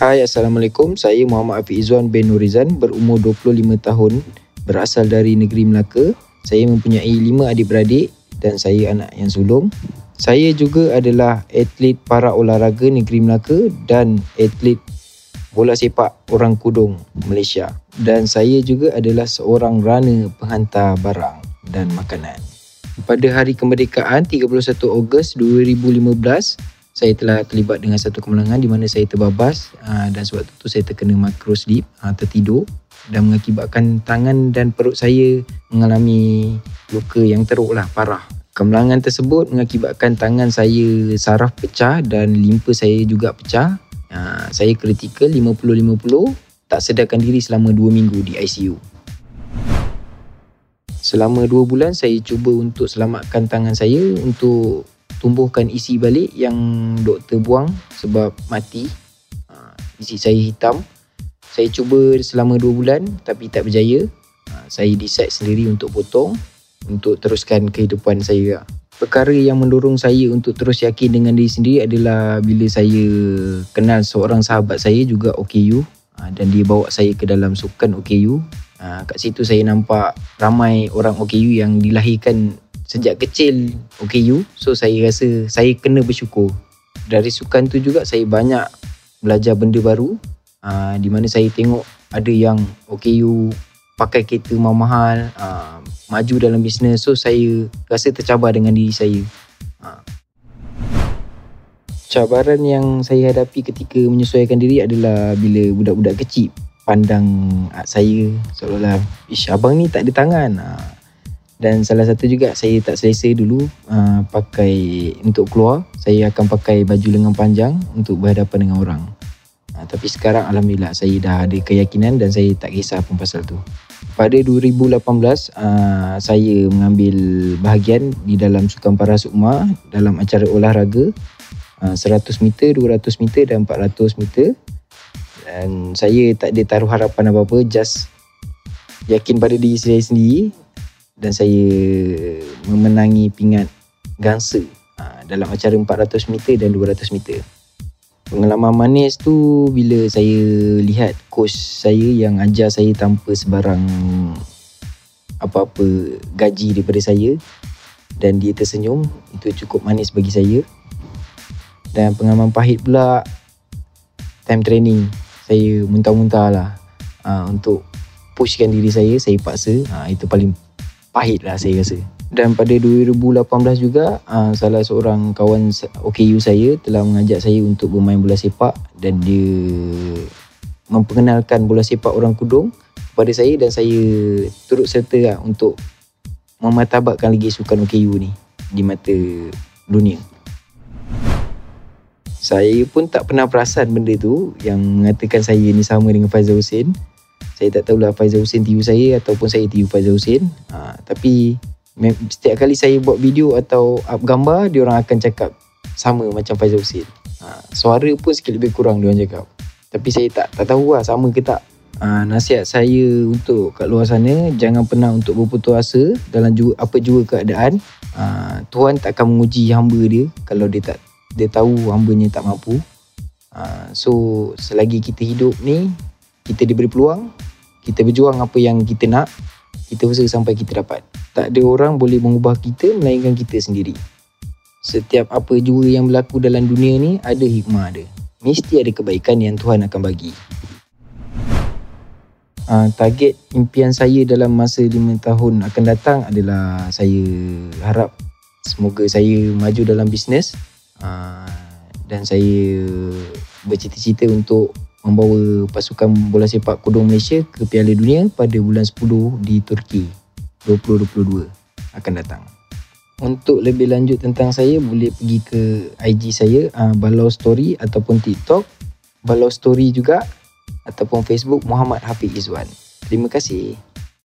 Hai, Assalamualaikum. Saya Muhammad Afiq Izzuan bin Nurizan, berumur 25 tahun, berasal dari negeri Melaka. Saya mempunyai lima adik-beradik dan saya anak yang sulung. Saya juga adalah atlet para olahraga negeri Melaka dan atlet bola sepak orang kudung Malaysia. Dan saya juga adalah seorang runner penghantar barang dan makanan. Pada hari kemerdekaan 31 Ogos 2015, saya telah terlibat dengan satu kemenangan di mana saya terbabas uh, dan sebab itu saya terkena macro sleep, uh, tertidur dan mengakibatkan tangan dan perut saya mengalami luka yang teruk lah, parah. Kemenangan tersebut mengakibatkan tangan saya saraf pecah dan limpa saya juga pecah. Uh, saya kritikal 50-50, tak sedarkan diri selama 2 minggu di ICU. Selama 2 bulan saya cuba untuk selamatkan tangan saya untuk tumbuhkan isi balik yang doktor buang sebab mati. Ha, isi saya hitam. Saya cuba selama 2 bulan tapi tak berjaya. Ha, saya decide sendiri untuk potong untuk teruskan kehidupan saya. Perkara yang mendorong saya untuk terus yakin dengan diri sendiri adalah bila saya kenal seorang sahabat saya juga OKU ha, dan dia bawa saya ke dalam sukan OKU. Kat situ saya nampak ramai orang OKU yang dilahirkan sejak kecil OKU so saya rasa saya kena bersyukur. Dari sukan tu juga saya banyak belajar benda baru. Uh, di mana saya tengok ada yang OKU pakai kereta mahal uh, maju dalam bisnes. So saya rasa tercabar dengan diri saya. Uh. cabaran yang saya hadapi ketika menyesuaikan diri adalah bila budak-budak kecil pandang saya seolah-olah ish abang ni tak ada tangan. Uh dan salah satu juga saya tak selesa dulu uh, pakai untuk keluar saya akan pakai baju lengan panjang untuk berhadapan dengan orang. Uh, tapi sekarang Alhamdulillah saya dah ada keyakinan dan saya tak kisah pun pasal tu. Pada 2018 uh, saya mengambil bahagian di dalam Sukan Para Sukma dalam acara olahraga uh, 100 meter, 200 meter dan 400 meter. Dan saya tak ada taruh harapan apa-apa just yakin pada diri saya sendiri dan saya memenangi pingat gangsa ha, dalam acara 400 meter dan 200 meter. Pengalaman manis tu bila saya lihat coach saya yang ajar saya tanpa sebarang apa-apa gaji daripada saya dan dia tersenyum itu cukup manis bagi saya. Dan pengalaman pahit pula time training saya muntah-muntah lah uh, untuk pushkan diri saya saya paksa uh, itu paling pahit lah saya rasa. Dan pada 2018 juga uh, salah seorang kawan OKU saya telah mengajak saya untuk bermain bola sepak dan dia memperkenalkan bola sepak orang kudung kepada saya dan saya turut serta lah untuk mematabatkan lagi sukan OKU ni di mata dunia. Saya pun tak pernah perasan benda tu yang mengatakan saya ni sama dengan Faizal Hussein saya tak tahulah Faizal Hussein tiru saya ataupun saya tiru Faizal Hussein. Ha, tapi setiap kali saya buat video atau up gambar dia orang akan cakap sama macam Faizal Hussein. Ha, suara pun sikit lebih kurang dia orang cakap. Tapi saya tak tak tahu lah sama ke tak. Ha, nasihat saya untuk kat luar sana jangan pernah untuk berputus asa dalam juga, apa juga keadaan. Ha, Tuhan tak akan menguji hamba dia kalau dia tak dia tahu hambanya tak mampu. Ha, so selagi kita hidup ni kita diberi peluang kita berjuang apa yang kita nak kita usaha sampai kita dapat. Tak ada orang boleh mengubah kita melainkan kita sendiri. Setiap apa juga yang berlaku dalam dunia ni ada hikmah ada. Mesti ada kebaikan yang Tuhan akan bagi. Uh, target impian saya dalam masa 5 tahun akan datang adalah saya harap semoga saya maju dalam bisnes. Uh, dan saya bercita-cita untuk membawa pasukan bola sepak kudung Malaysia ke Piala Dunia pada bulan 10 di Turki 2022 akan datang. Untuk lebih lanjut tentang saya boleh pergi ke IG saya uh, Balau Story ataupun TikTok Balau Story juga ataupun Facebook Muhammad Hafiz Izwan. Terima kasih.